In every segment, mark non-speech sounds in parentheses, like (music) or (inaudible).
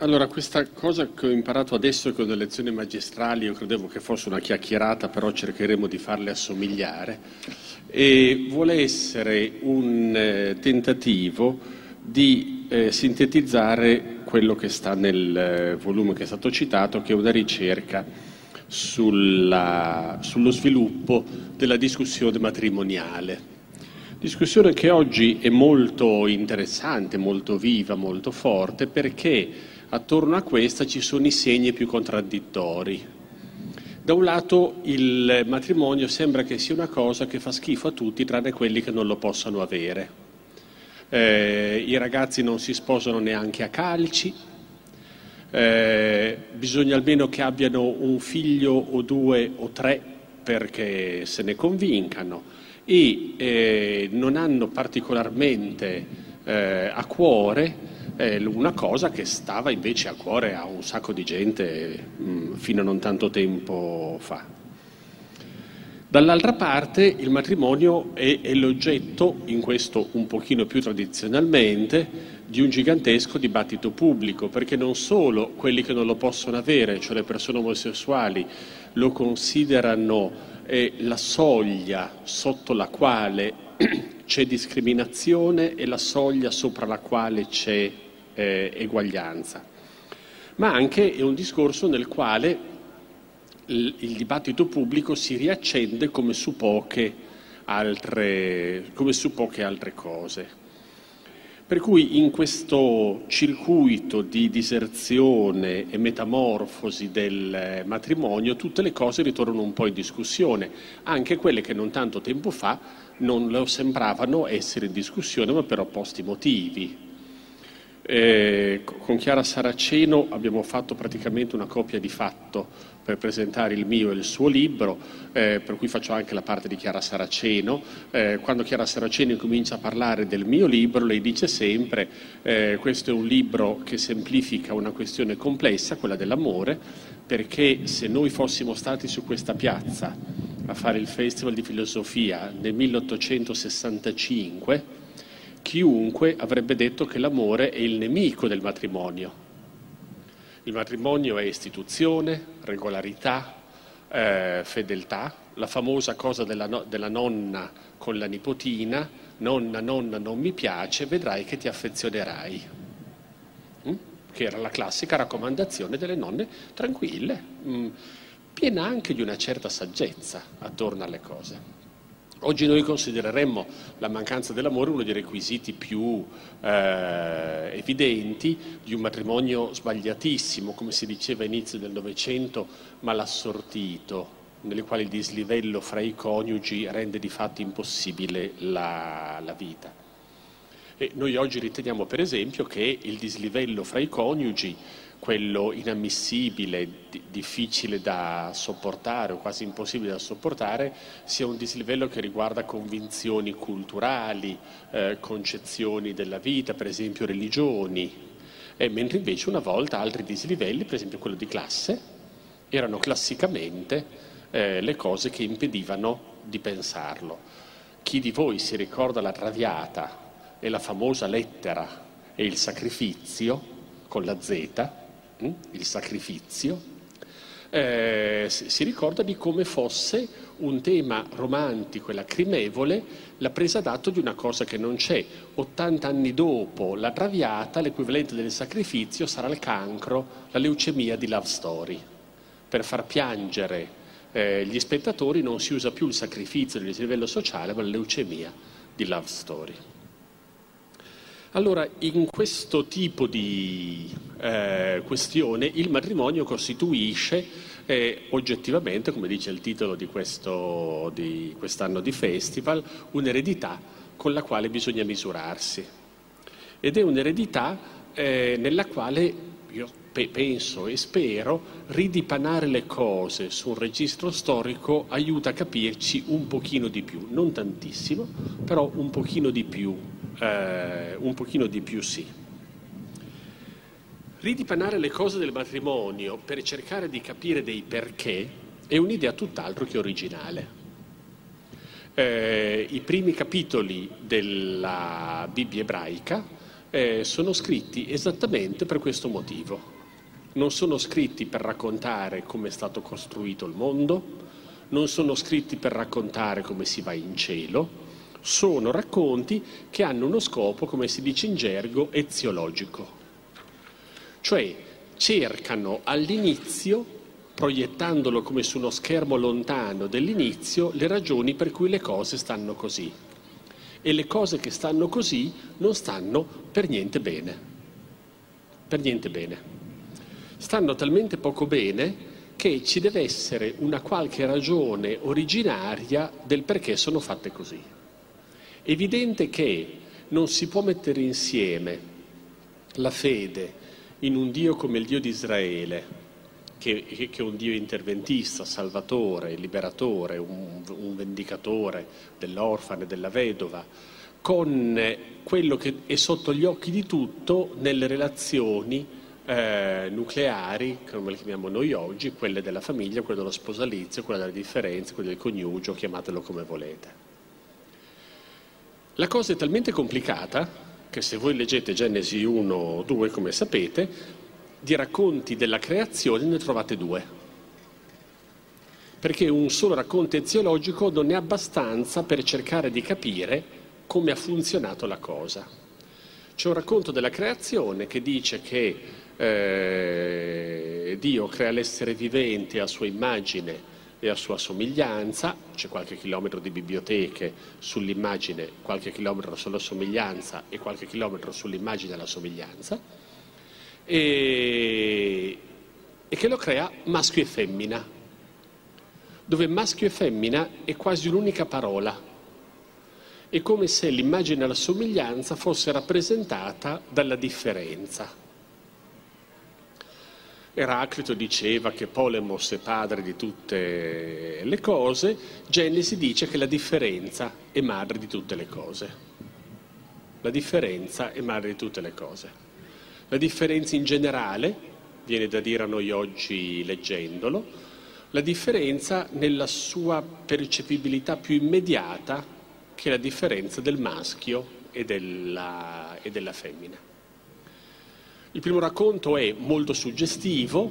Allora, questa cosa che ho imparato adesso con le lezioni magistrali, io credevo che fosse una chiacchierata, però cercheremo di farle assomigliare, e vuole essere un eh, tentativo di eh, sintetizzare quello che sta nel eh, volume che è stato citato, che è una ricerca sulla, sullo sviluppo della discussione matrimoniale. Discussione che oggi è molto interessante, molto viva, molto forte, perché attorno a questa ci sono i segni più contraddittori. Da un lato il matrimonio sembra che sia una cosa che fa schifo a tutti tranne quelli che non lo possano avere. Eh, I ragazzi non si sposano neanche a calci, eh, bisogna almeno che abbiano un figlio o due o tre perché se ne convincano e eh, non hanno particolarmente eh, a cuore una cosa che stava invece a cuore a un sacco di gente mh, mm, fino a non tanto tempo fa. Dall'altra parte il matrimonio è, è, l'oggetto, in questo un pochino più tradizionalmente, di un gigantesco dibattito pubblico, perché non solo quelli che non lo possono avere, cioè le persone omosessuali, lo considerano eh, la soglia sotto la quale (clears throat) c'è discriminazione e la soglia sopra la quale c'è eh, eguaglianza, ma anche è un discorso nel quale il, il dibattito pubblico si riaccende come su poche altre, su poche altre cose. Per cui in questo circuito di diserzione e metamorfosi del matrimonio tutte le cose ritornano un po' in discussione, anche quelle che non tanto tempo fa non lo sembravano essere in discussione, ma per opposti motivi. Eh, con Chiara Saraceno abbiamo fatto praticamente una copia di fatto per presentare il mio e il suo libro, eh, per cui faccio anche la parte di Chiara Saraceno. Eh, quando Chiara Saraceno comincia a parlare del mio libro, lei dice sempre eh, questo è un libro che semplifica una questione complessa, quella dell'amore, perché se noi fossimo stati su questa piazza a fare il Festival di Filosofia nel 1865, chiunque avrebbe detto che l'amore è il nemico del matrimonio. Il matrimonio è istituzione, regolarità, eh, fedeltà, la famosa cosa della, no, della nonna con la nipotina, nonna, nonna, non mi piace, vedrai che ti affezionerai. Mm? Che era la classica raccomandazione delle nonne tranquille, mm, piena anche di una certa saggezza attorno alle cose. Oggi noi considereremmo la mancanza dell'amore uno dei requisiti più eh, evidenti di un matrimonio sbagliatissimo, come si diceva all'inizio del Novecento, malassortito, nelle quali il dislivello fra i coniugi rende di fatto impossibile la, la vita. E noi oggi riteniamo per esempio che il dislivello fra i coniugi quello inammissibile, di, difficile da sopportare o quasi impossibile da sopportare, sia un dislivello che riguarda convinzioni culturali, eh, concezioni della vita, per esempio religioni, eh, mentre invece una volta altri dislivelli, per esempio quello di classe, erano classicamente eh, le cose che impedivano di pensarlo. Chi di voi si ricorda la Traviata e la famosa lettera e il sacrificio con la Z? Il sacrificio, eh, si ricorda di come fosse un tema romantico e lacrimevole la presa d'atto di una cosa che non c'è. 80 anni dopo la traviata, l'equivalente del sacrificio sarà il cancro, la leucemia di Love Story. Per far piangere eh, gli spettatori non si usa più il sacrificio del livello sociale, ma la leucemia di Love Story. Allora, in questo tipo di eh, questione il matrimonio costituisce eh, oggettivamente, come dice il titolo di, questo, di quest'anno di festival, un'eredità con la quale bisogna misurarsi. Ed è un'eredità eh, nella quale io pe- penso e spero ridipanare le cose su un registro storico aiuta a capirci un pochino di più, non tantissimo, però un pochino di più eh, un pochino di più sì. Ridipanare le cose del matrimonio per cercare di capire dei perché è un'idea tutt'altro che originale. Eh, I primi capitoli della Bibbia ebraica eh, sono scritti esattamente per questo motivo. Non sono scritti per raccontare come è stato costruito il mondo, non sono scritti per raccontare come si va in cielo, sono racconti che hanno uno scopo, come si dice in gergo, eziologico. Cioè cercano all'inizio, proiettandolo come su uno schermo lontano dell'inizio, le ragioni per cui le cose stanno così. E le cose che stanno così non stanno per niente bene. Per niente bene. Stanno talmente poco bene che ci deve essere una qualche ragione originaria del perché sono fatte così. Evidente che non si può mettere insieme la fede in un Dio come il Dio di Israele, che, che è un Dio interventista, salvatore, liberatore, un, un vendicatore dell'orfane, della vedova, con quello che è sotto gli occhi di tutto nelle relazioni eh, nucleari, come le chiamiamo noi oggi, quelle della famiglia, quelle dello sposalizio, quelle delle differenze, quelle del coniugio, chiamatelo come volete. La cosa è talmente complicata che se voi leggete Genesi 1 o 2, come sapete, di racconti della creazione ne trovate due. Perché un solo racconto eziologico non è abbastanza per cercare di capire come ha funzionato la cosa. C'è un racconto della creazione che dice che eh, Dio crea l'essere vivente a sua immagine e a sua somiglianza, c'è qualche chilometro di biblioteche sull'immagine, qualche chilometro sulla somiglianza e qualche chilometro sull'immagine e la somiglianza, e, e che lo crea maschio e femmina, dove maschio e femmina è quasi un'unica parola. È come se l'immagine e la somiglianza fosse rappresentata dalla differenza. Eraclito diceva che Polemos è padre di tutte le cose, Genesi dice che la differenza è madre di tutte le cose. La differenza è madre di tutte le cose. La differenza in generale, viene da dire a noi oggi leggendolo, la differenza nella sua percepibilità più immediata, che è la differenza del maschio e della, e della femmina. Il primo racconto è molto suggestivo,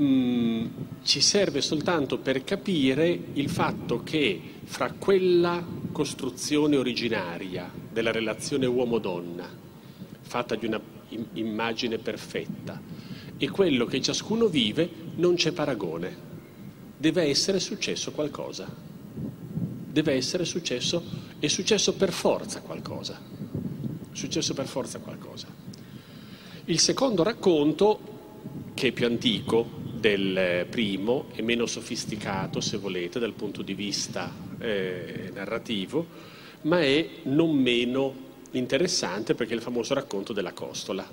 mm, ci serve soltanto per capire il fatto che fra quella costruzione originaria della relazione uomo-donna, fatta di una immagine perfetta, e quello che ciascuno vive non c'è paragone. Deve essere successo qualcosa. Deve essere successo, è successo per forza qualcosa. Successo per forza qualcosa. Il secondo racconto, che è più antico del primo e meno sofisticato, se volete, dal punto di vista eh, narrativo, ma è non meno interessante perché è il famoso racconto della costola.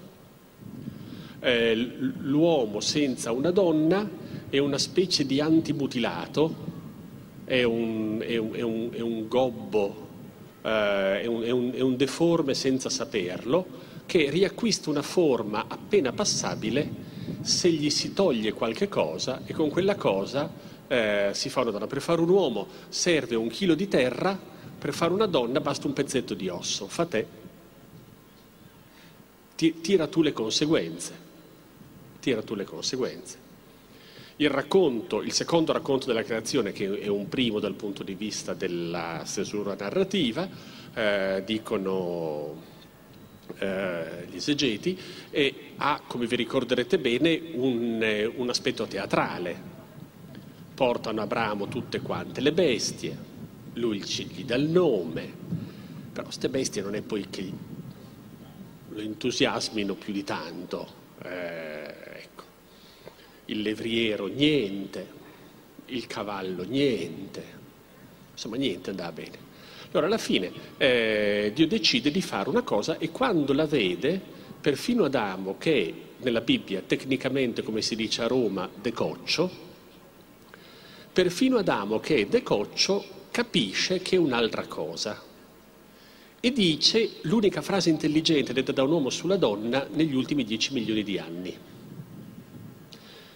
Eh, l'uomo senza una donna è una specie di antimutilato, è un, è un, è un, è un gobbo, eh, è un deforme senza saperlo che riacquista una forma appena passabile se gli si toglie qualche cosa e con quella cosa eh, si fa una donna. Per fare un uomo serve un chilo di terra, per fare una donna basta un pezzetto di osso. Fa te. Tira tu le conseguenze. Tira tu le conseguenze. Il racconto, il secondo racconto della creazione, che è un primo dal punto di vista della stesura narrativa, eh, dicono eh, gli esegeti, e ha, come vi ricorderete bene, un, eh, un aspetto teatrale. Portano Abramo tutte quante le bestie, lui gli dà il nome, però queste bestie non è poi che lo entusiasmino più di tanto. Eh, ecco. Il levriero niente, il cavallo niente, insomma niente andava bene. Allora alla fine eh, Dio decide di fare una cosa e quando la vede, perfino Adamo, che nella Bibbia tecnicamente, come si dice a Roma, decoccio, perfino Adamo che è decoccio capisce che è un'altra cosa e dice l'unica frase intelligente detta da un uomo sulla donna negli ultimi dieci milioni di anni.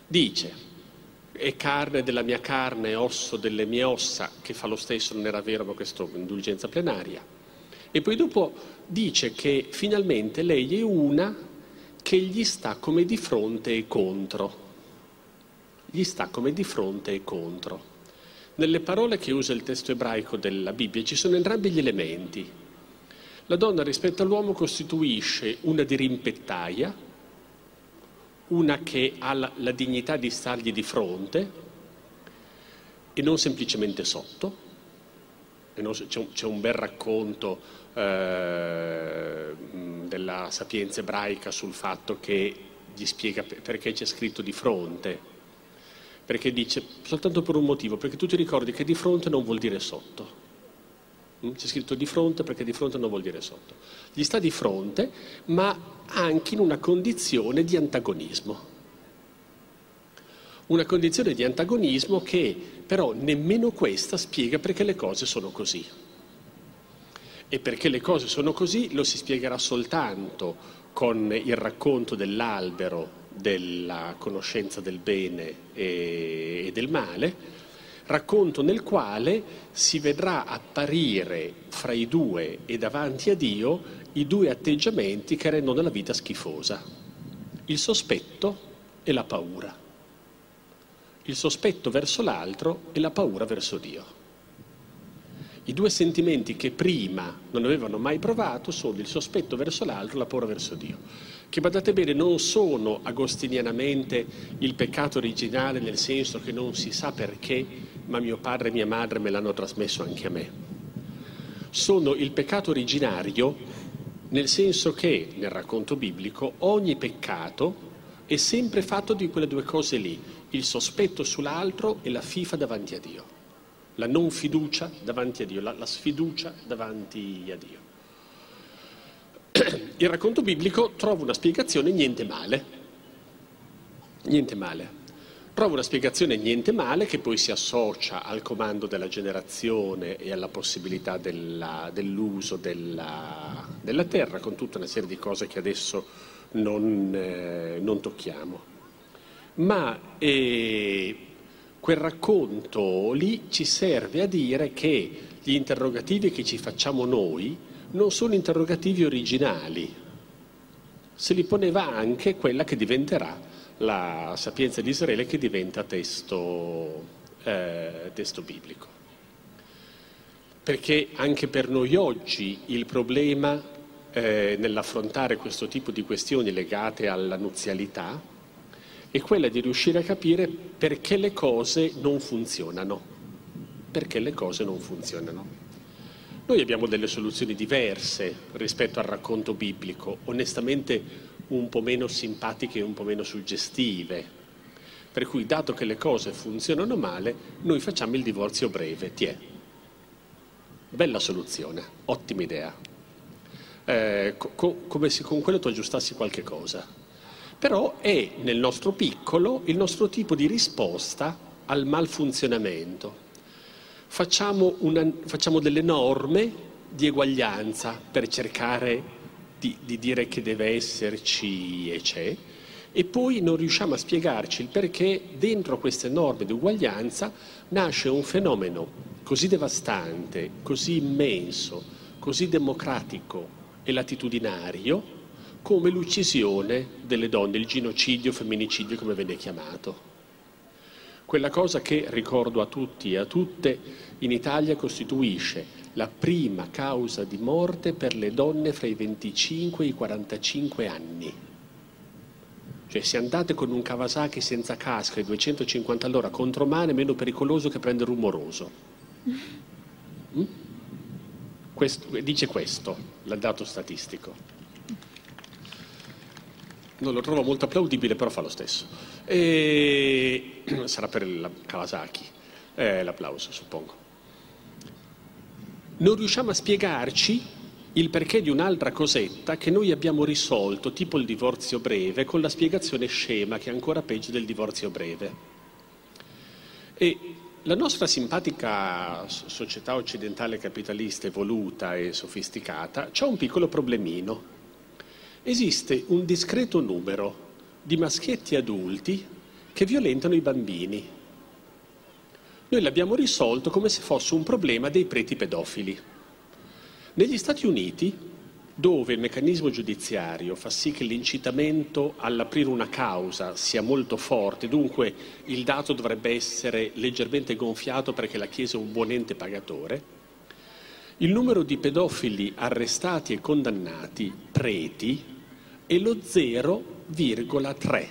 Dice, è carne della mia carne, osso delle mie ossa, che fa lo stesso, non era vero, ma questa indulgenza plenaria. E poi dopo dice che finalmente lei è una che gli sta come di fronte e contro. Gli sta come di fronte e contro. Nelle parole che usa il testo ebraico della Bibbia ci sono entrambi gli elementi. La donna rispetto all'uomo costituisce una dirimpettaia, una che ha la, la dignità di stargli di fronte e non semplicemente sotto. Non, c'è, un, c'è, un, bel racconto eh, della sapienza ebraica sul fatto che gli spiega perché c'è scritto di fronte perché dice soltanto per un motivo, perché tu ti ricordi che di fronte non vuol dire sotto. Mm? C'è scritto di fronte perché di fronte non vuol dire sotto. Gli sta di fronte, ma anche in una condizione di antagonismo. Una condizione di antagonismo che però nemmeno questa spiega perché le cose sono così. E perché le cose sono così lo si spiegherà soltanto con il racconto dell'albero della conoscenza del bene e, del male, racconto nel quale si vedrà apparire fra i due e davanti a Dio i due atteggiamenti che rendono la vita schifosa, il sospetto e la paura, il sospetto verso l'altro e la paura verso Dio. I due sentimenti che prima non avevano mai provato sono il sospetto verso l'altro e la paura verso Dio che badate bene non sono agostinianamente il peccato originale nel senso che non si sa perché, ma mio padre e mia madre me l'hanno trasmesso anche a me. Sono il peccato originario nel senso che, nel racconto biblico, ogni peccato è sempre fatto di quelle due cose lì, il sospetto sull'altro e la fifa davanti a Dio, la non fiducia davanti a Dio, la, la sfiducia davanti a Dio il racconto biblico trova una spiegazione niente male. Niente male. Trova una spiegazione niente male che poi si associa al comando della generazione e alla possibilità della, dell'uso della, della, terra, con tutta una serie di cose che adesso non, eh, non tocchiamo. Ma eh, quel racconto lì ci serve a dire che gli interrogativi che ci facciamo noi non sono interrogativi originali, se li poneva anche quella che diventerà la sapienza di Israele che diventa testo, eh, testo biblico. Perché anche per noi oggi il problema eh, nell'affrontare questo tipo di questioni legate alla nuzialità è quella di riuscire a capire perché le cose non funzionano. Perché le cose non funzionano. Noi abbiamo delle soluzioni diverse rispetto al racconto biblico, onestamente un po' meno simpatiche e un po' meno suggestive. Per cui, dato che le cose funzionano male, noi facciamo il divorzio breve, ti è. Bella soluzione, ottima idea. Eh, co- come se con quello tu aggiustassi qualche cosa. Però è nel nostro piccolo il nostro tipo di risposta al malfunzionamento facciamo, una, facciamo delle norme di eguaglianza per cercare di, di, dire che deve esserci e c'è, e poi non riusciamo a spiegarci il perché dentro queste norme di uguaglianza nasce un fenomeno così devastante, così immenso, così democratico e latitudinario come l'uccisione delle donne, il genocidio, femminicidio come viene chiamato. Quella cosa che, ricordo a tutti e a tutte, in Italia costituisce la prima causa di morte per le donne fra i 25 e i 45 anni. Cioè se andate con un Kawasaki senza casca e 250 all'ora contro mano è meno pericoloso che prendere rumoroso. Mm? Questo, dice questo, il dato statistico non lo trovo molto applaudibile, però fa lo stesso. E... (clears throat) Sarà per la Kawasaki eh, l'applauso, suppongo. Non riusciamo a spiegarci il perché di un'altra cosetta che noi abbiamo risolto, tipo il divorzio breve, con la spiegazione scema che è ancora peggio del divorzio breve. E la nostra simpatica società occidentale capitalista evoluta e sofisticata ha un piccolo problemino esiste un discreto numero di maschietti adulti che violentano i bambini. Noi l'abbiamo risolto come se fosse un problema dei preti pedofili. Negli Stati Uniti, dove il meccanismo giudiziario fa sì che l'incitamento all'aprire una causa sia molto forte, dunque il dato dovrebbe essere leggermente gonfiato perché la Chiesa è un buon ente pagatore, il numero di pedofili arrestati e condannati, preti, è lo 0,3.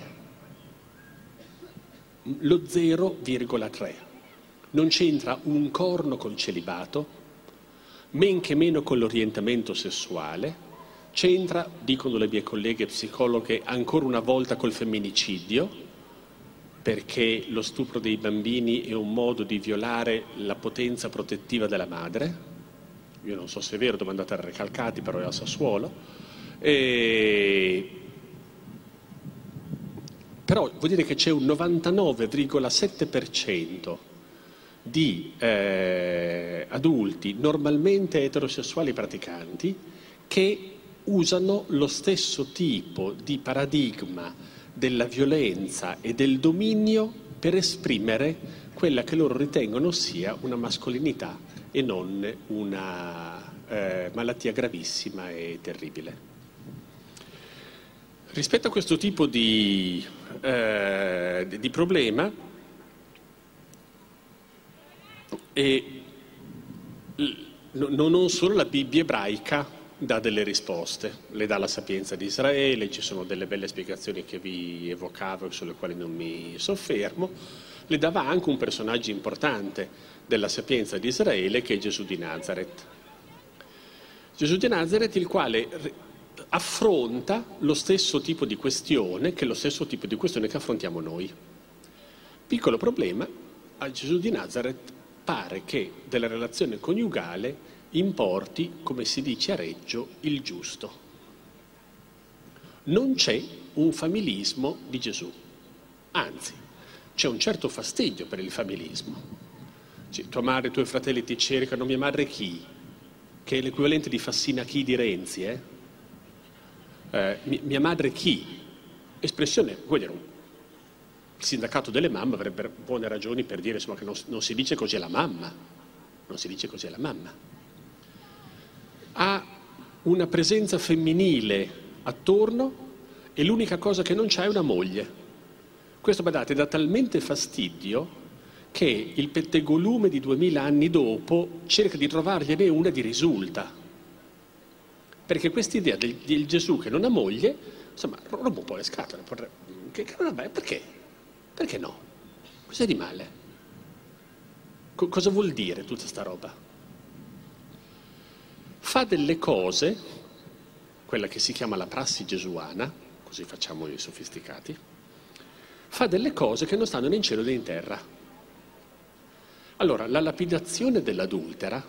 Lo 0,3. Non c'entra un corno col celibato, men che meno con l'orientamento sessuale, c'entra, dicono le mie colleghe psicologhe, ancora una volta col femminicidio, perché lo stupro dei bambini è un modo di violare la potenza protettiva della madre. Io non so se è vero, devo andare a Recalcati, però è a Sassuolo. E... Però vuol dire che c'è un 99,7% di eh, adulti normalmente eterosessuali praticanti che usano lo stesso tipo di paradigma della violenza e del dominio per esprimere quella che loro ritengono sia una mascolinità e non una eh, malattia gravissima e terribile. Rispetto a questo tipo di, eh, di problema, e non solo la Bibbia ebraica dà delle risposte, le dà la sapienza di Israele, ci sono delle belle spiegazioni che vi evocavo sulle quali non mi soffermo, le dava anche un personaggio importante della sapienza di Israele che è Gesù di Nazareth. Gesù di Nazareth il quale affronta lo stesso tipo di questione che è lo stesso tipo di questione che affrontiamo noi. Piccolo problema, a Gesù di Nazareth pare che della relazione coniugale importi, come si dice a Reggio, il giusto. Non c'è un familismo di Gesù, anzi c'è un certo fastidio per il familismo. Cioè, tua madre e i tuoi fratelli ti cercano, mia madre chi? Che è l'equivalente di Fassina chi di Renzi, eh? eh mia madre chi? Espressione, vuol dire, il sindacato delle mamme avrebbe buone ragioni per dire insomma, che non, non si dice così alla mamma, non si dice così alla mamma. Ha una presenza femminile attorno e l'unica cosa che non c'ha è una moglie. Questo, badate, dà talmente fastidio che il pettegolume di duemila anni dopo cerca di trovargliene una di risulta. Perché questa idea del, del, Gesù che non ha moglie, insomma, rompe un po' le scatole. Che, che, perché? Perché no? Cos'è di male? Co- cosa vuol dire tutta sta roba? Fa delle cose, quella che si chiama la prassi gesuana, così facciamo i sofisticati, fa delle cose che non stanno né in cielo né in terra. Allora, la lapidazione dell'adultera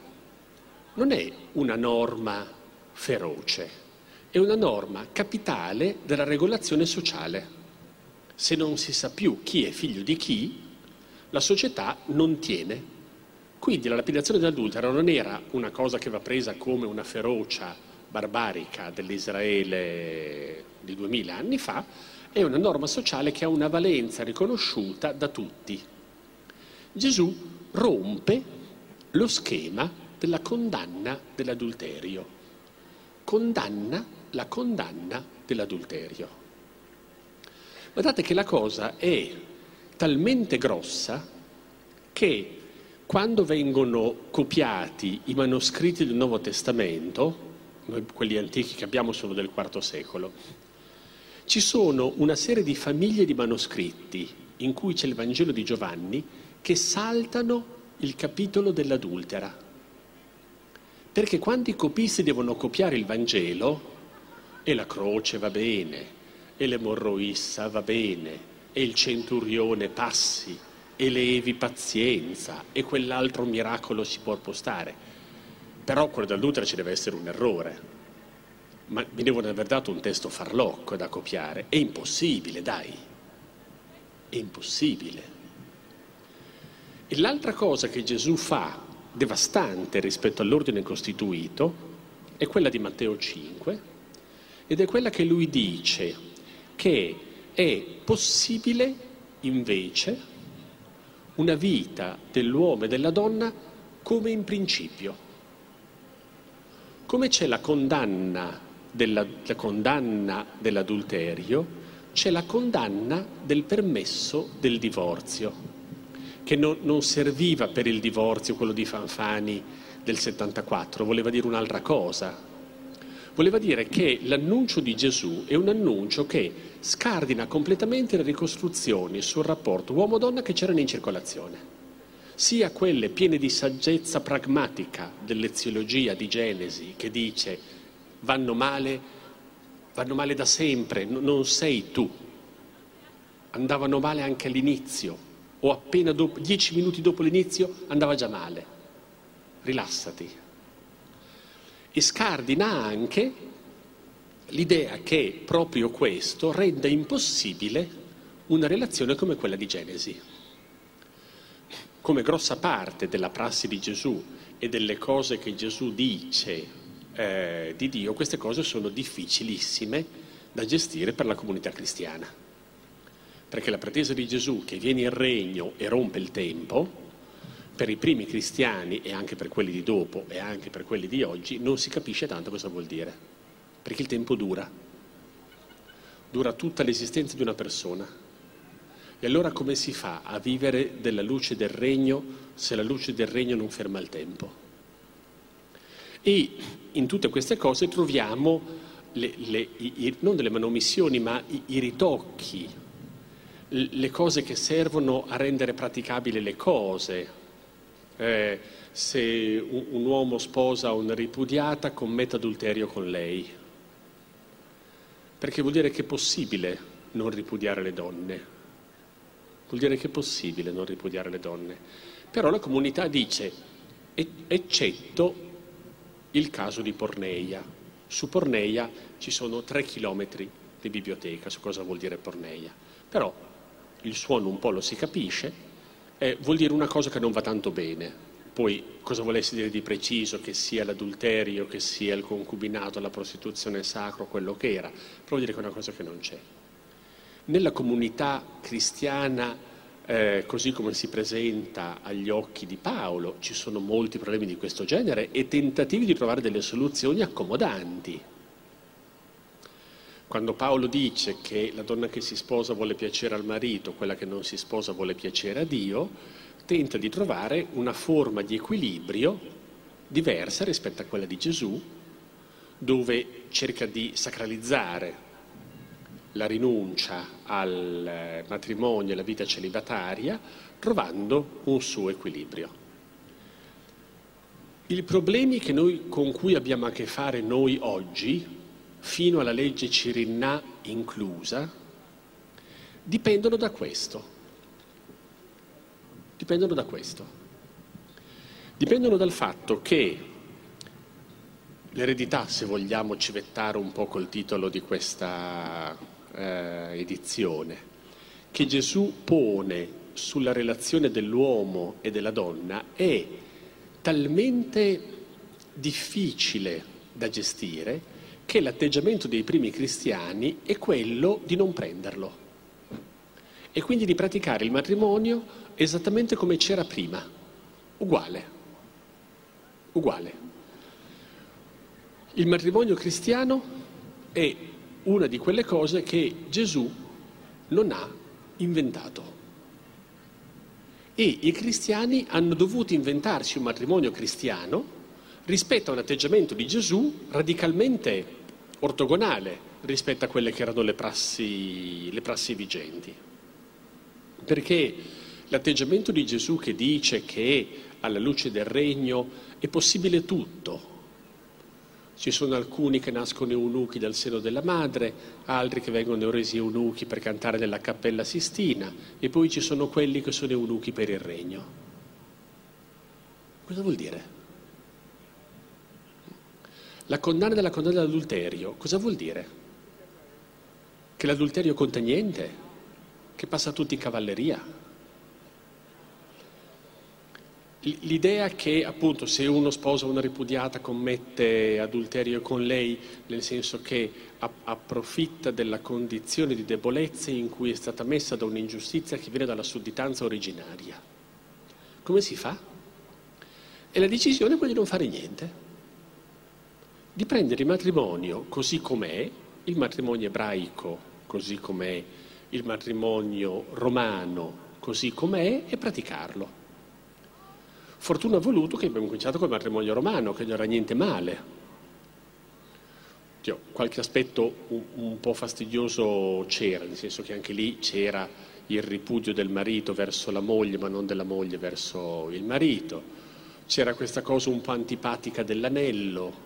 non è una norma feroce, è una norma capitale della regolazione sociale se non si sa più chi è figlio di chi, la società non tiene. Quindi la lapidazione dell'adultero non era una cosa che va presa come una ferocia barbarica dell'Israele di duemila anni fa, è una norma sociale che ha una valenza riconosciuta da tutti. Gesù rompe lo schema della condanna dell'adulterio, condanna la condanna dell'adulterio. Guardate che la cosa è talmente grossa che quando vengono copiati i manoscritti del Nuovo Testamento, quelli antichi che abbiamo sono del IV secolo, ci sono una serie di famiglie di manoscritti in cui c'è il Vangelo di Giovanni che saltano il capitolo dell'adultera. Perché quando i copisti devono copiare il Vangelo, e la croce va bene, e l'emorroissa va bene, e il centurione passi, e levi pazienza, e quell'altro miracolo si può postare. Però quello dell'utero ci deve essere un errore. Ma mi devono aver dato un testo farlocco da copiare. È impossibile, dai. È impossibile. E l'altra cosa che Gesù fa, devastante rispetto all'ordine costituito, è quella di Matteo 5, ed è quella che lui dice che è possibile invece una vita dell'uomo e della donna come in principio. Come c'è la condanna, della, la condanna dell'adulterio, c'è la condanna del permesso del divorzio, che non, non serviva per il divorzio quello di Fanfani del 74, voleva dire un'altra cosa. Voleva dire che l'annuncio di Gesù è un annuncio che scardina completamente le ricostruzioni sul rapporto uomo-donna che c'erano in circolazione. Sia quelle piene di saggezza pragmatica dell'eziologia di Genesi che dice vanno male, vanno male da sempre, non sei tu, andavano male anche all'inizio o appena dopo, dieci minuti dopo l'inizio andava già male, rilassati. E scardina anche l'idea che proprio questo renda impossibile una relazione come quella di Genesi come grossa parte della prassi di Gesù e delle cose che Gesù dice eh, di Dio, queste cose sono difficilissime da gestire per la comunità cristiana. Perché la pretesa di Gesù che viene il regno e rompe il tempo, per i primi cristiani e anche per quelli di dopo e anche per quelli di oggi, non si capisce tanto cosa vuol dire. Perché il tempo dura. Dura tutta l'esistenza di una persona e allora come si fa a vivere della luce del regno se la luce del regno non ferma il tempo? E in tutte queste cose troviamo le, le, i, non delle manomissioni, ma i, i ritocchi, le cose che servono a rendere praticabili le cose. Eh, se un, un, uomo sposa una ripudiata, commette adulterio con lei. Perché vuol dire che è possibile non ripudiare le donne. Vuol dire che è possibile non ripudiare le donne. Però la comunità dice, eccetto il caso di Porneia. Su Porneia ci sono tre chilometri di biblioteca, su cosa vuol dire Porneia. Però il suono un po' lo si capisce, eh, vuol dire una cosa che non va tanto bene. Poi cosa volesse dire di preciso, che sia l'adulterio, che sia il concubinato, la prostituzione sacro, quello che era, però vuol dire che è una cosa che non c'è. Nella comunità cristiana, eh, così come si presenta agli occhi di Paolo, ci sono molti problemi di questo genere e tentativi di trovare delle soluzioni accomodanti. Quando Paolo dice che la donna che si sposa vuole piacere al marito, quella che non si sposa vuole piacere a Dio, tenta di trovare una forma di equilibrio diversa rispetto a quella di Gesù, dove cerca di sacralizzare la rinuncia al eh, matrimonio e alla vita celibataria, trovando un suo equilibrio. I problemi noi, con cui abbiamo a che fare noi oggi, fino alla legge Cirinna inclusa, dipendono da questo. Dipendono da questo. Dipendono dal fatto che l'eredità, se vogliamo civettare un po' col titolo di questa eh, edizione, che Gesù pone sulla relazione dell'uomo e della donna è talmente difficile da gestire che l'atteggiamento dei primi cristiani è quello di non prenderlo e quindi di praticare il matrimonio esattamente come c'era prima, uguale, uguale. Il matrimonio cristiano è una di quelle cose che Gesù non ha inventato. E i cristiani hanno dovuto inventarsi un matrimonio cristiano rispetto a un atteggiamento di Gesù radicalmente ortogonale rispetto a quelle che erano le prassi, le prassi vigenti. Perché l'atteggiamento di Gesù che dice che alla luce del regno è possibile tutto, ci sono alcuni che nascono eunuchi dal seno della madre, altri che vengono resi eunuchi per cantare nella cappella Sistina e poi ci sono quelli che sono eunuchi per il regno. Cosa vuol dire? La condanna della condanna dell'adulterio, cosa vuol dire? Che l'adulterio conta niente? Che passa tutti in cavalleria? L'idea che appunto se uno sposa una ripudiata commette adulterio con lei, nel senso che approfitta della condizione di debolezza in cui è stata messa da un'ingiustizia che viene dalla sudditanza originaria. Come si fa? E la decisione è quella di non fare niente. Di prendere il matrimonio così com'è, il matrimonio ebraico così com'è, il matrimonio romano così com'è e praticarlo. Fortuna ha voluto che abbiamo cominciato col matrimonio romano, che non era niente male. Dio, qualche aspetto un, un po' fastidioso c'era, nel senso che anche lì c'era il ripudio del marito verso la moglie, ma non della moglie verso il marito. C'era questa cosa un po' antipatica dell'anello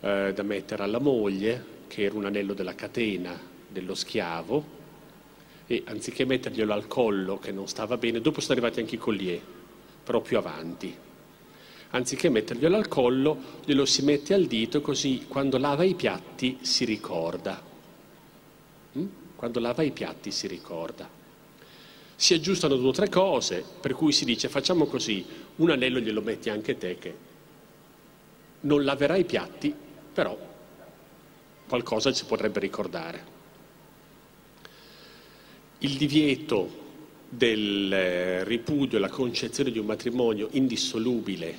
eh, da mettere alla moglie, che era un anello della catena dello schiavo, e anziché metterglielo al collo, che non stava bene, dopo sono arrivati anche i collier, più avanti. Anziché metterglielo al collo, glielo si mette al dito così quando lava i piatti si ricorda. Mm? Quando lava i piatti si ricorda. Si aggiustano due o tre cose, per cui si dice facciamo così, un anello glielo metti anche te che non laverai i piatti, però qualcosa si potrebbe ricordare. Il divieto del eh, ripudio e la concezione di un matrimonio indissolubile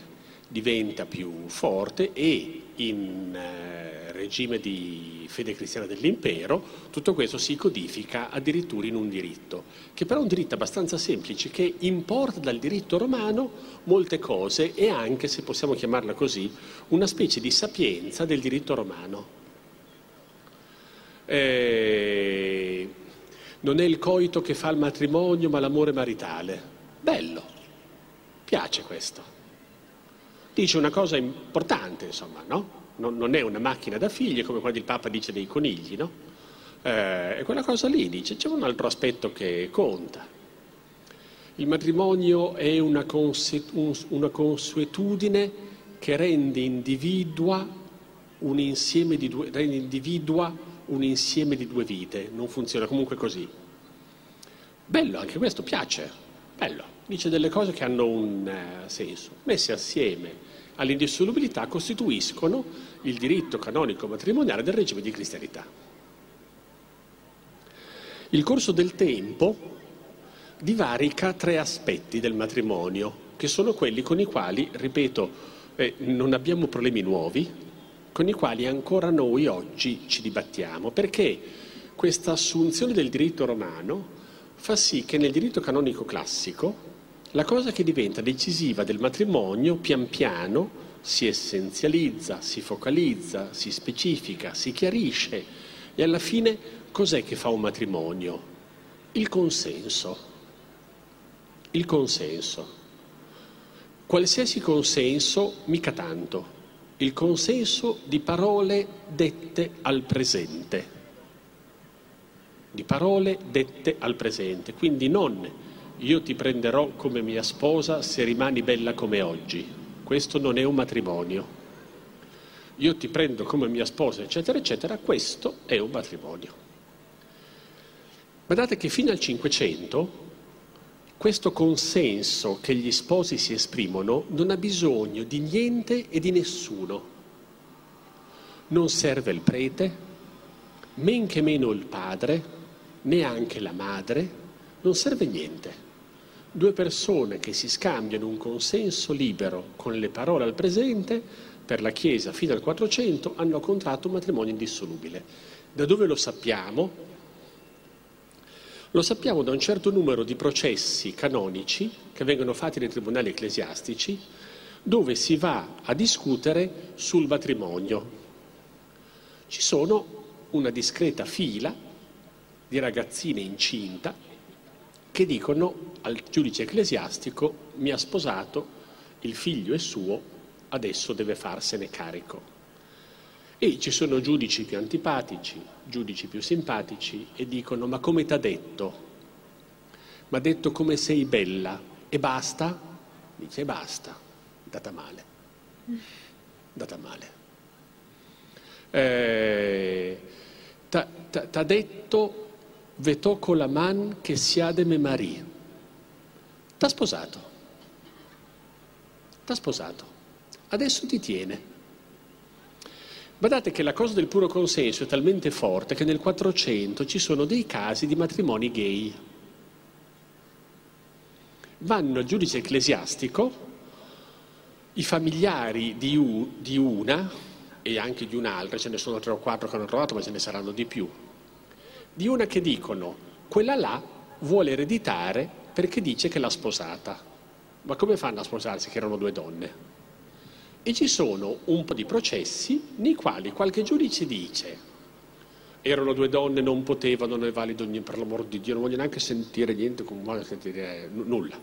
diventa più forte e in eh, regime di fede cristiana dell'impero tutto questo si codifica addirittura in un diritto, che però è un diritto abbastanza semplice che importa dal diritto romano molte cose e anche, se possiamo chiamarla così, una specie di sapienza del diritto romano. Eh, non è il coito che fa il matrimonio, ma l'amore maritale. Bello, piace questo. Dice una cosa importante, insomma, no? Non, è una macchina da figli come quando il Papa dice dei conigli, no? Eh, e quella cosa lì dice, c'è un altro aspetto che conta. Il matrimonio è una, una consuetudine che rende individua un insieme di due, rende individua un insieme di due vite, non funziona comunque così. Bello, anche questo piace, bello, dice delle cose che hanno un eh, senso, messe assieme all'indissolubilità costituiscono il diritto canonico matrimoniale del regime di cristianità. Il corso del tempo divarica tre aspetti del matrimonio, che sono quelli con i quali, ripeto, eh, non abbiamo problemi nuovi, con i quali ancora noi oggi ci dibattiamo, perché questa assunzione del diritto romano fa sì che nel diritto canonico classico la cosa che diventa decisiva del matrimonio pian piano si essenzializza, si focalizza, si specifica, si chiarisce e alla fine cos'è che fa un matrimonio? Il consenso. Il consenso. Qualsiasi consenso, mica tanto il consenso di parole dette al presente. Di parole dette al presente. Quindi non io ti prenderò come mia sposa se rimani bella come oggi. Questo non è un matrimonio. Io ti prendo come mia sposa, eccetera, eccetera. Questo è un matrimonio. Guardate che fino al Cinquecento questo consenso che gli sposi si esprimono non ha bisogno di niente e di nessuno. Non serve il prete, men che meno il padre, neanche la madre, non serve niente. Due persone che si scambiano un consenso libero con le parole al presente, per la Chiesa fino al 400 hanno contratto un matrimonio indissolubile. Da dove lo sappiamo? Lo sappiamo da un certo numero di processi canonici che vengono fatti nei tribunali ecclesiastici dove si va a discutere sul matrimonio. Ci sono una discreta fila di ragazzine incinta che dicono al giudice ecclesiastico mi ha sposato, il figlio è suo, adesso deve farsene carico. E ci sono giudici più antipatici, giudici più simpatici e dicono ma come ti ha detto? Mi ha detto come sei bella e basta? Dice basta, data male, data male. Eh, ti ha detto ve tocco la man che siade me Maria. T'ha sposato. T'ha sposato. Adesso ti tiene. Guardate che la cosa del puro consenso è talmente forte che nel 400 ci sono dei casi di matrimoni gay. Vanno al giudice ecclesiastico i familiari di, u, di una e anche di un'altra, ce ne sono tre o quattro che hanno trovato, ma ce ne saranno di più, di una che dicono quella là vuole ereditare perché dice che l'ha sposata. Ma come fanno a sposarsi che erano due donne? E ci sono un po' di processi nei quali qualche giudice dice erano due donne, non potevano, non è valido per l'amor di Dio, non voglio neanche sentire niente, non voglio sentire n- nulla.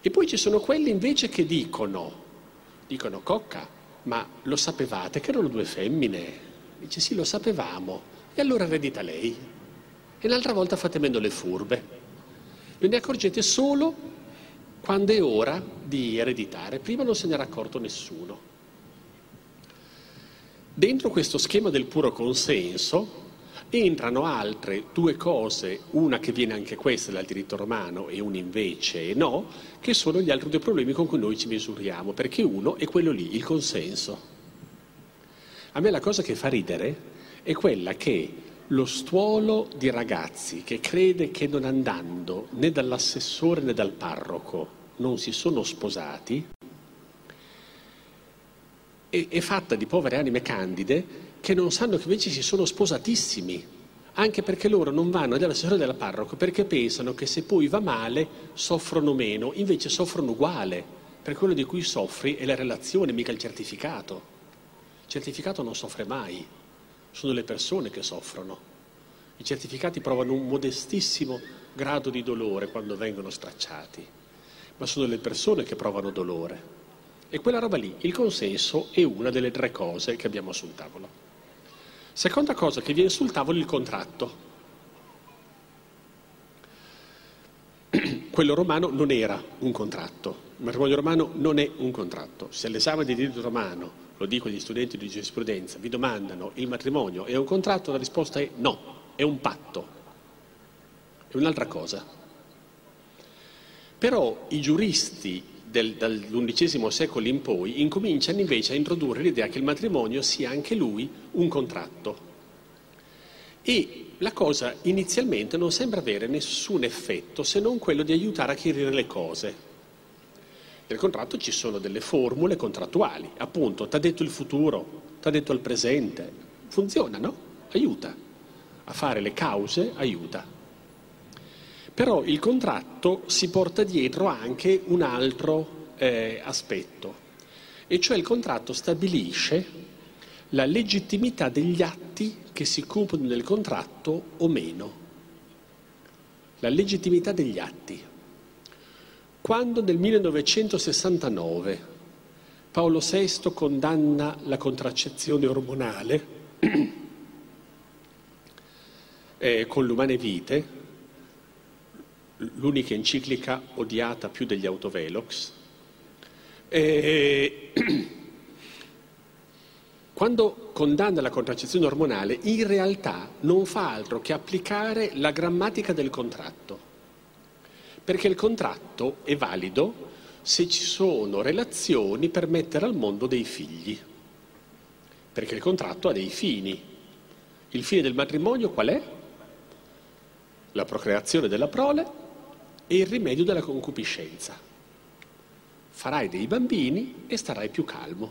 E poi ci sono quelli invece che dicono, dicono cocca, ma lo sapevate che erano due femmine? Dice sì, lo sapevamo. E allora eredita lei. E l'altra volta fate meno le furbe. Ve ne accorgete solo quando è ora di ereditare. Prima non se ne era accorto nessuno. Dentro questo schema del puro consenso entrano altre due cose, una che viene anche questa dal diritto romano e una invece no, che sono gli altri due problemi con cui noi ci misuriamo, perché uno è quello lì, il consenso. A me la cosa che fa ridere è quella che lo stuolo di ragazzi che crede che non andando né dall'assessore né dal parroco non si sono sposati, è, è fatta di povere anime candide che non sanno che invece si sono sposatissimi, anche perché loro non vanno dall'assessore della parroco perché pensano che se poi va male soffrono meno, invece soffrono uguale, per quello di cui soffri è la relazione, mica il certificato. Il certificato non soffre mai, sono le persone che soffrono. I certificati provano un modestissimo grado di dolore quando vengono stracciati, ma sono le persone che provano dolore. E quella roba lì, il consenso, è una delle tre cose che abbiamo sul tavolo. Seconda cosa che viene sul tavolo, il contratto. (clears throat) Quello romano non era un contratto, il matrimonio romano non è un contratto. Se all'esame di diritto romano, lo dico agli studenti di giurisprudenza, vi domandano il matrimonio è un contratto, la risposta è no, è un patto, è un'altra cosa. Però i giuristi dall'undicesimo secolo in poi incominciano invece a introdurre l'idea che il matrimonio sia anche lui un contratto. E la cosa inizialmente non sembra avere nessun effetto se non quello di aiutare a chiarire le cose. Nel contratto ci sono delle formule contrattuali, appunto, ti ha detto il futuro, ti ha detto il presente, funziona, no? Aiuta. A fare le cause aiuta. Però il contratto si porta dietro anche un altro eh, aspetto, e cioè il contratto stabilisce la legittimità degli atti che si compiono nel contratto o meno. La legittimità degli atti. Quando nel 1969 Paolo VI condanna la contraccezione ormonale (clears throat) eh, con l'umane vite, l'unica enciclica odiata più degli autovelox. E... (clears throat) Quando condanna la contraccezione ormonale, in realtà non fa altro che applicare la grammatica del contratto, perché il contratto è valido se ci sono relazioni per mettere al mondo dei figli, perché il contratto ha dei fini. Il fine del matrimonio qual è? La procreazione della prole e il rimedio della concupiscenza. Farai dei bambini e starai più calmo.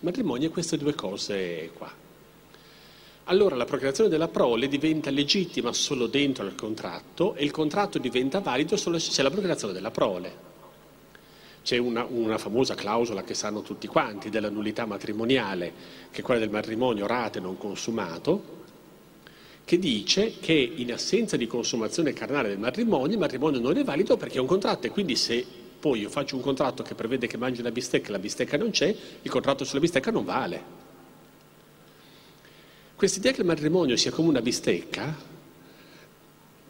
Il matrimonio è queste due cose qua. Allora la procreazione della prole diventa legittima solo dentro il contratto e il contratto diventa valido solo se c'è la procreazione della prole. C'è una, una, famosa clausola che sanno tutti quanti della nullità matrimoniale, che è quella del matrimonio rate non consumato, che dice che in assenza di consumazione carnale del matrimonio, il matrimonio non è valido perché è un contratto e quindi se poi io faccio un contratto che prevede che mangi una bistecca e la bistecca non c'è, il contratto sulla bistecca non vale. Quest'idea che il matrimonio sia come una bistecca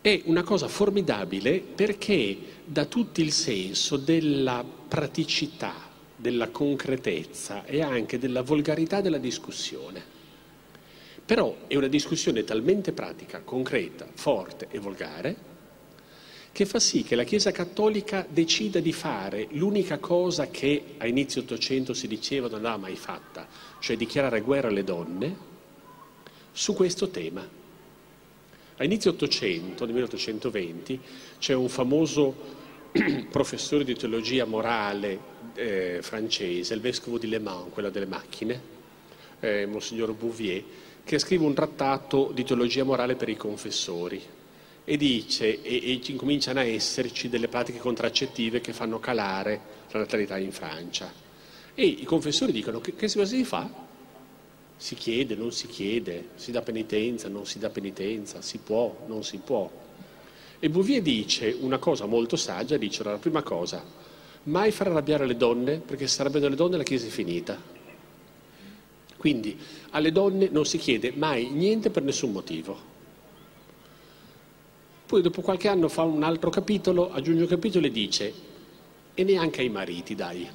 è una cosa formidabile perché dà tutto il senso della praticità, della concretezza e anche della volgarità della discussione. Però è una discussione talmente pratica, concreta, forte e volgare che fa sì che la Chiesa Cattolica decida di fare l'unica cosa che a inizio Ottocento si diceva non aveva mai fatta, cioè dichiarare guerra alle donne, su questo tema. A inizio Ottocento, nel 1820, c'è un famoso (clears throat) professore di teologia morale eh, francese, il vescovo di Le Mans, quello delle macchine, eh, Monsignor Bouvier, che scrive un trattato di teologia morale per i confessori e dice e, e incominciano a esserci delle pratiche contraccettive che fanno calare la natalità in Francia. E i confessori dicono che, che si fa? Si chiede, non si chiede, si dà penitenza, non si dà penitenza, si può, non si può. E Bouvier dice una cosa molto saggia, dice la prima cosa, mai far arrabbiare le donne, perché se arrabbiano le donne la Chiesa è finita. Quindi alle donne non si chiede mai niente per nessun motivo. Poi dopo qualche anno fa un altro capitolo, aggiunge un capitolo e dice, e neanche ai mariti, dai,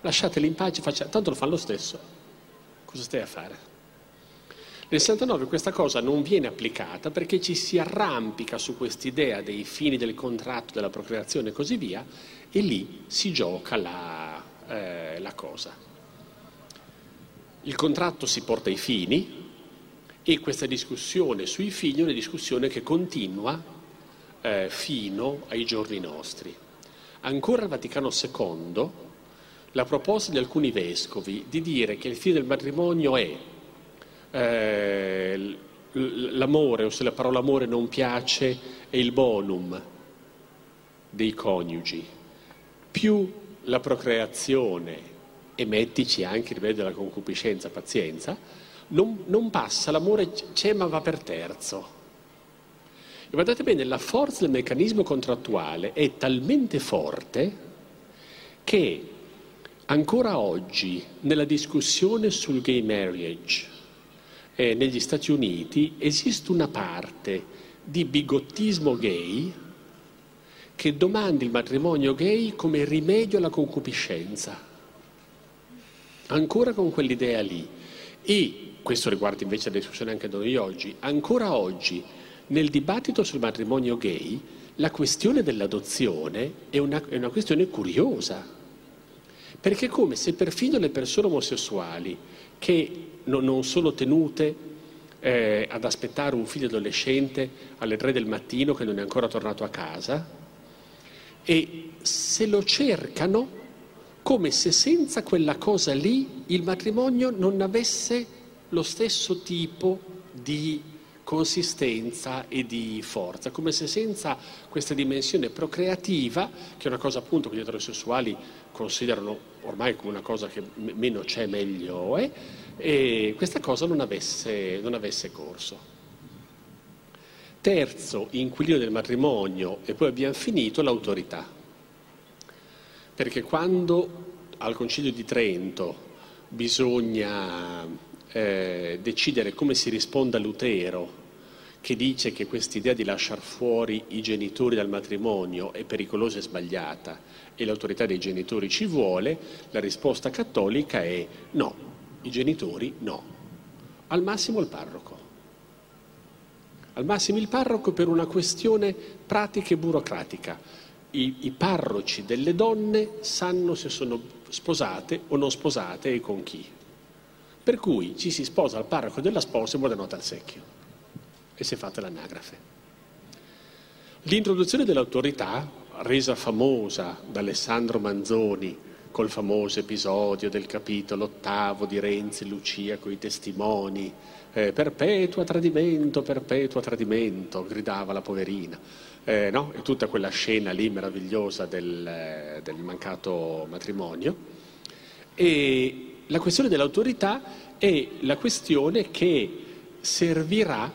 lasciateli in pace, faccia... tanto lo fanno lo stesso, cosa stai a fare? Nel 69 questa cosa non viene applicata perché ci si arrampica su quest'idea dei fini del contratto, della procreazione e così via, e lì si gioca la, eh, la cosa. Il contratto si porta ai fini, e questa discussione sui figli è una discussione che continua eh, fino ai giorni nostri. Ancora il Vaticano II, la proposta di alcuni vescovi di dire che il fine del matrimonio è eh, l'amore, o se la parola amore non piace, è il bonum dei coniugi, più la procreazione, e mettici anche il livello della concupiscenza, pazienza, non, non passa, l'amore c'è ma va per terzo. E guardate bene, la forza del meccanismo contrattuale è talmente forte che ancora oggi nella discussione sul gay marriage eh, negli Stati Uniti esiste una parte di bigottismo gay che domanda il matrimonio gay come rimedio alla concupiscenza. Ancora con quell'idea lì. E questo riguarda invece la discussione anche da noi oggi, ancora oggi nel dibattito sul matrimonio gay la questione dell'adozione è una, è una questione curiosa, perché è come se perfino le persone omosessuali che non, non sono tenute eh, ad aspettare un figlio adolescente alle tre del mattino che non è ancora tornato a casa, e se lo cercano come se senza quella cosa lì il matrimonio non avesse lo stesso tipo di consistenza e di forza, come se senza questa dimensione procreativa, che è una cosa appunto che gli eterosessuali considerano ormai come una cosa che meno c'è meglio è, e questa cosa non avesse, non avesse corso. Terzo inquilino del matrimonio, e poi abbiamo finito, l'autorità. Perché quando al Concilio di Trento bisogna eh, decidere come si risponde a Lutero, che dice che quest'idea di lasciare fuori i genitori dal matrimonio è pericolosa e sbagliata e l'autorità dei genitori ci vuole, la risposta cattolica è no, i genitori no, al massimo il parroco. Al massimo il parroco per una questione pratica e burocratica. I, I parroci delle donne sanno se sono sposate o non sposate e con chi. Per cui ci si sposa al parroco della sposa e buona nota al secchio. E si è fatta l'anagrafe. L'introduzione dell'autorità, resa famosa da Alessandro Manzoni col famoso episodio del capitolo ottavo di Renzi Lucia con i testimoni, eh, perpetua tradimento, perpetua tradimento, gridava la poverina. Eh, no? E tutta quella scena lì meravigliosa del, eh, del mancato matrimonio. E la questione dell'autorità è la questione che servirà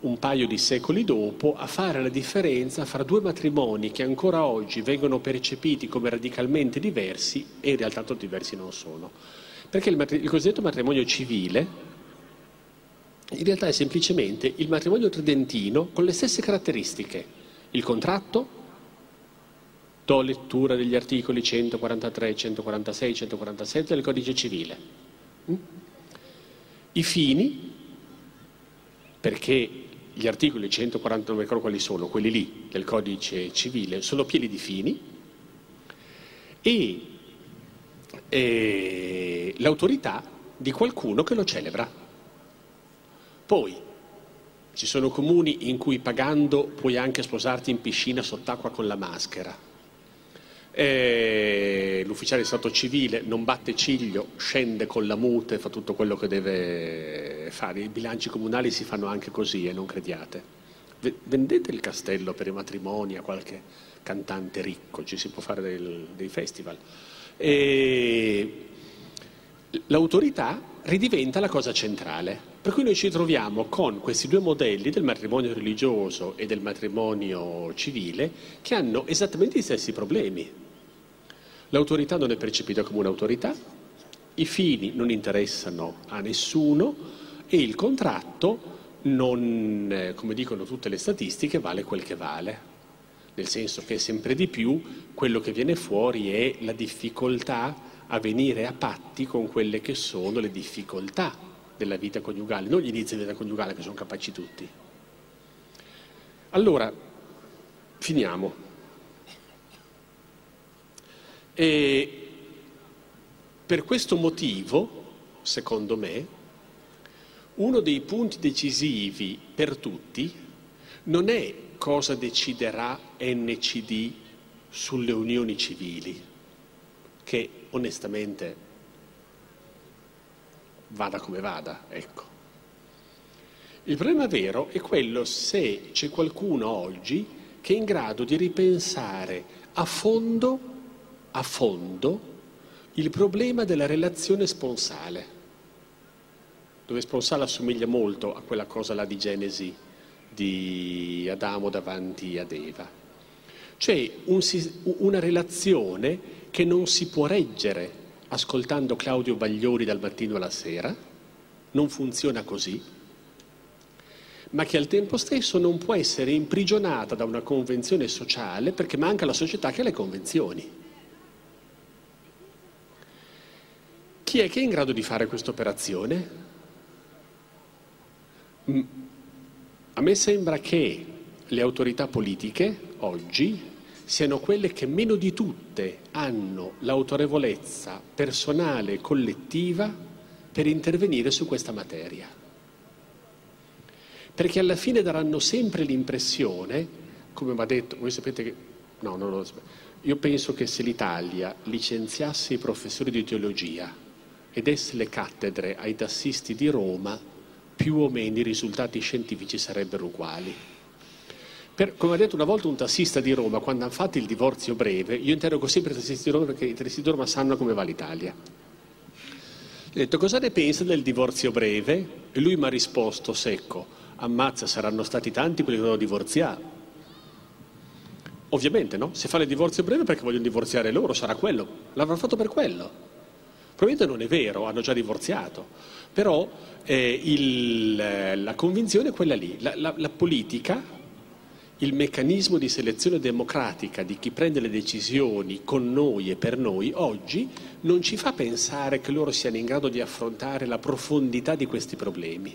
un paio di secoli dopo a fare la differenza fra due matrimoni che ancora oggi vengono percepiti come radicalmente diversi e in realtà tanto diversi non sono. Perché il, matri- il cosiddetto matrimonio civile in realtà è semplicemente il matrimonio tridentino con le stesse caratteristiche. Il contratto, do lettura degli articoli 143, 146, 147 del codice civile. Mm? I fini, perché gli articoli 149, quali sono, quelli lì del codice civile, sono pieni di fini, e eh, l'autorità di qualcuno che lo celebra. Poi Ci sono comuni in cui pagando puoi anche sposarti in piscina sott'acqua con la maschera. E l'ufficiale di Stato civile non batte ciglio, scende con la mute, fa tutto quello che deve fare. I bilanci comunali si fanno anche così e non crediate. Vendete il castello per i matrimoni a qualche cantante ricco, ci si può fare del, dei festival. E l'autorità ridiventa la cosa centrale. Per cui noi ci troviamo con questi due modelli del matrimonio religioso e del matrimonio civile che hanno esattamente gli stessi problemi. L'autorità non è percepita come un'autorità, i fini non interessano a nessuno e il contratto non, eh, come dicono tutte le statistiche, vale quel che vale. Nel senso che sempre di più quello che viene fuori è la difficoltà a venire a patti con quelle che sono le difficoltà della vita coniugale, non gli inizi della coniugale che sono capaci tutti. Allora, finiamo. E per questo motivo, secondo me, uno dei punti decisivi per tutti non è cosa deciderà NCD sulle unioni civili, che onestamente vada come vada, ecco. Il problema vero è quello se c'è qualcuno oggi che è in grado di ripensare a fondo, a fondo, il problema della relazione sponsale, dove sponsale assomiglia molto a quella cosa là di Genesi di Adamo davanti ad Eva. C'è un, una relazione che non si può reggere ascoltando Claudio Bagliori dal mattino alla sera, non funziona così, ma che al tempo stesso non può essere imprigionata da una convenzione sociale perché manca la società che ha le convenzioni. Chi è che è in grado di fare questa operazione? A me sembra che le autorità politiche oggi siano quelle che meno di tutte hanno l'autorevolezza personale e collettiva per intervenire su questa materia. Perché alla fine daranno sempre l'impressione, come va detto, voi sapete che... No, non lo so. Io penso che se l'Italia licenziasse i professori di teologia e desse le cattedre ai tassisti di Roma, più o meno i risultati scientifici sarebbero uguali. Per, come ha detto una volta un tassista di Roma, quando hanno fatto il divorzio breve, io interrogo sempre i tassisti di Roma perché i tassisti di Roma sanno come va l'Italia. Gli ho detto cosa ne pensa del divorzio breve? E lui mi ha risposto secco, ammazza, saranno stati tanti quelli che devono divorziare. Ovviamente no, se fa il divorzio breve perché vogliono divorziare loro, sarà quello, l'avranno fatto per quello. Probabilmente non è vero, hanno già divorziato, però eh, il, la convinzione è quella lì, la, la, la politica il meccanismo di selezione democratica di chi prende le decisioni con noi e per noi oggi non ci fa pensare che loro siano in grado di affrontare la profondità di questi problemi.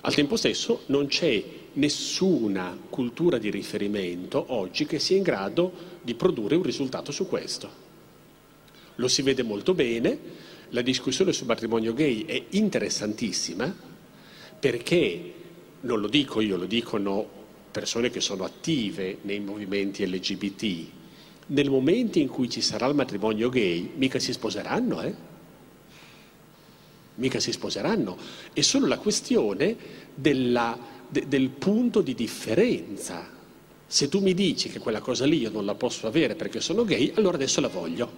Al tempo stesso non c'è nessuna cultura di riferimento oggi che sia in grado di produrre un risultato su questo. Lo si vede molto bene, la discussione sul matrimonio gay è interessantissima perché, non lo dico io, lo dicono persone che sono attive nei movimenti LGBT, nel momento in cui ci sarà il matrimonio gay, mica si sposeranno, eh? Mica si sposeranno. È solo la questione della, de, del punto di differenza. Se tu mi dici che quella cosa lì io non la posso avere perché sono gay, allora adesso la voglio.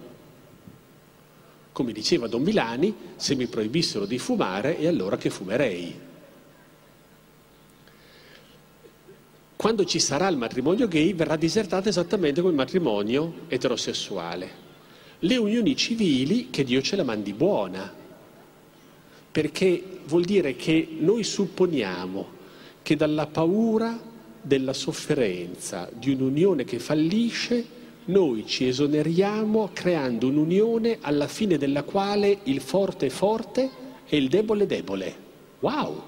Come diceva Don Milani, se mi proibissero di fumare, è allora che fumerei. Quando ci sarà il matrimonio gay verrà disertato esattamente come il matrimonio eterosessuale. Le unioni civili, che Dio ce la mandi buona, perché vuol dire che noi supponiamo che dalla paura della sofferenza di un'unione che fallisce, noi ci esoneriamo creando un'unione alla fine della quale il forte è forte e il debole è debole. Wow!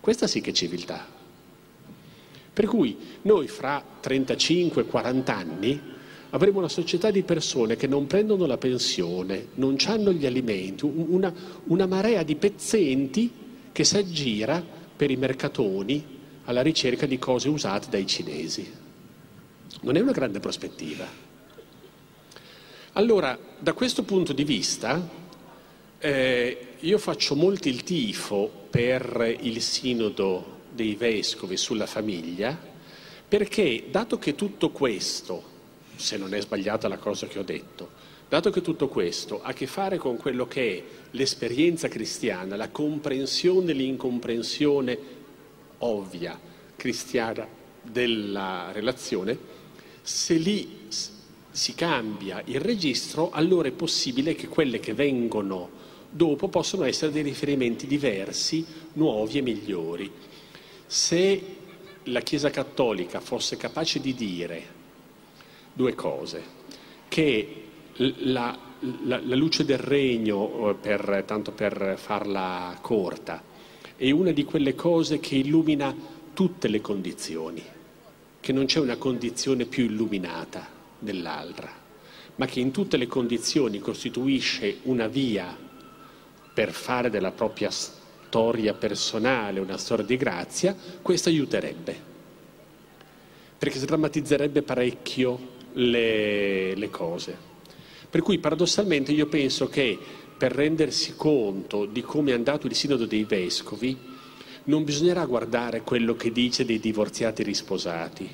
Questa sì che è civiltà. Per cui noi fra 35-40 anni avremo una società di persone che non prendono la pensione, non hanno gli alimenti, una, una marea di pezzenti che si aggira per i mercatoni alla ricerca di cose usate dai cinesi. Non è una grande prospettiva. Allora, da questo punto di vista, eh, io faccio molto il tifo per il sinodo dei vescovi sulla famiglia, perché dato che tutto questo, se non è sbagliata la cosa che ho detto, dato che tutto questo ha a che fare con quello che è l'esperienza cristiana, la comprensione e l'incomprensione ovvia cristiana della relazione, se lì si cambia il registro, allora è possibile che quelle che vengono dopo possono essere dei riferimenti diversi, nuovi e migliori. Se la Chiesa Cattolica fosse capace di dire due cose, che la, la, la luce del regno, eh, per, tanto per farla corta, è una di quelle cose che illumina tutte le condizioni, che non c'è una condizione più illuminata dell'altra, ma che in tutte le condizioni costituisce una via per fare della propria storia personale una storia di grazia, questo aiuterebbe, perché sdrammatizzerebbe parecchio le, le cose. Per cui paradossalmente io penso che per rendersi conto di come è andato il sinodo dei vescovi, non bisognerà guardare quello che dice dei divorziati risposati,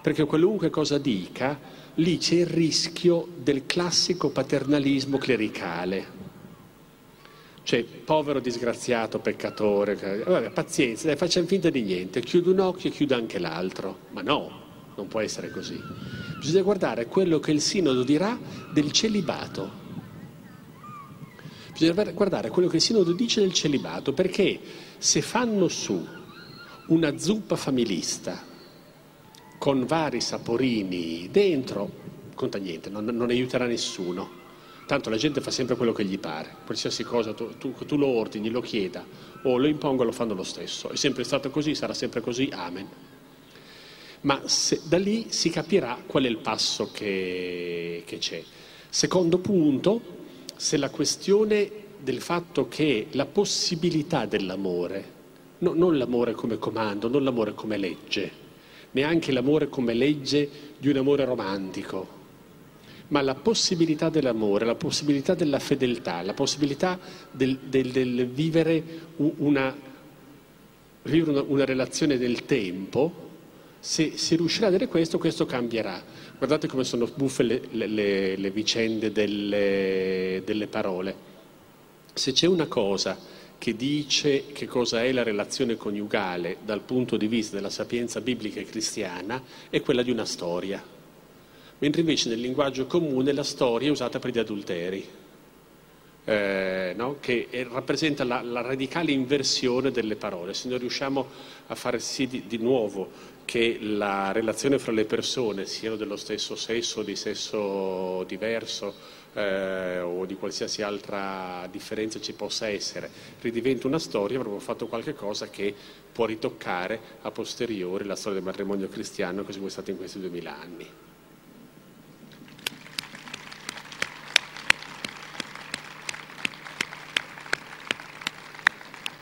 perché qualunque cosa dica, lì c'è il rischio del classico paternalismo clericale. Cioè, povero disgraziato, peccatore, vabbè, pazienza, dai, facciamo finta di niente, chiudo un occhio e chiudo anche l'altro. Ma no, non può essere così. Bisogna guardare quello che il sinodo dirà del celibato. Bisogna guardare quello che il sinodo dice del celibato, perché se fanno su una zuppa familista con vari saporini dentro, conta niente, non, non aiuterà nessuno. Tanto la gente fa sempre quello che gli pare, qualsiasi cosa tu, tu, tu lo ordini, lo chieda o lo imponga lo fanno lo stesso. È sempre stato così, sarà sempre così, amen ma se, da lì si capirà qual è il passo che, che c'è. Secondo punto, se la questione del fatto che la possibilità dell'amore, no, non l'amore come comando, non l'amore come legge, neanche l'amore come legge di un amore romantico, ma la possibilità dell'amore, la possibilità della fedeltà, la possibilità del, del, del vivere, una, una, una relazione del tempo, se si riuscirà a dire questo, questo cambierà. Guardate come sono buffe le, le, le vicende delle, delle parole. Se c'è una cosa che dice che cosa è la relazione coniugale dal punto di vista della sapienza biblica e cristiana, è quella di una storia. Mentre invece nel linguaggio comune la storia è usata per gli adulteri. Eh, no? che rappresenta la, la, radicale inversione delle parole. Se noi riusciamo a fare sì di, di nuovo che la relazione fra le persone, siano dello stesso sesso o di sesso diverso eh, o di qualsiasi altra differenza ci possa essere, ridiventa una storia, avremo fatto qualcosa che può ritoccare a posteriori la storia del matrimonio cristiano così come è stato in questi duemila anni.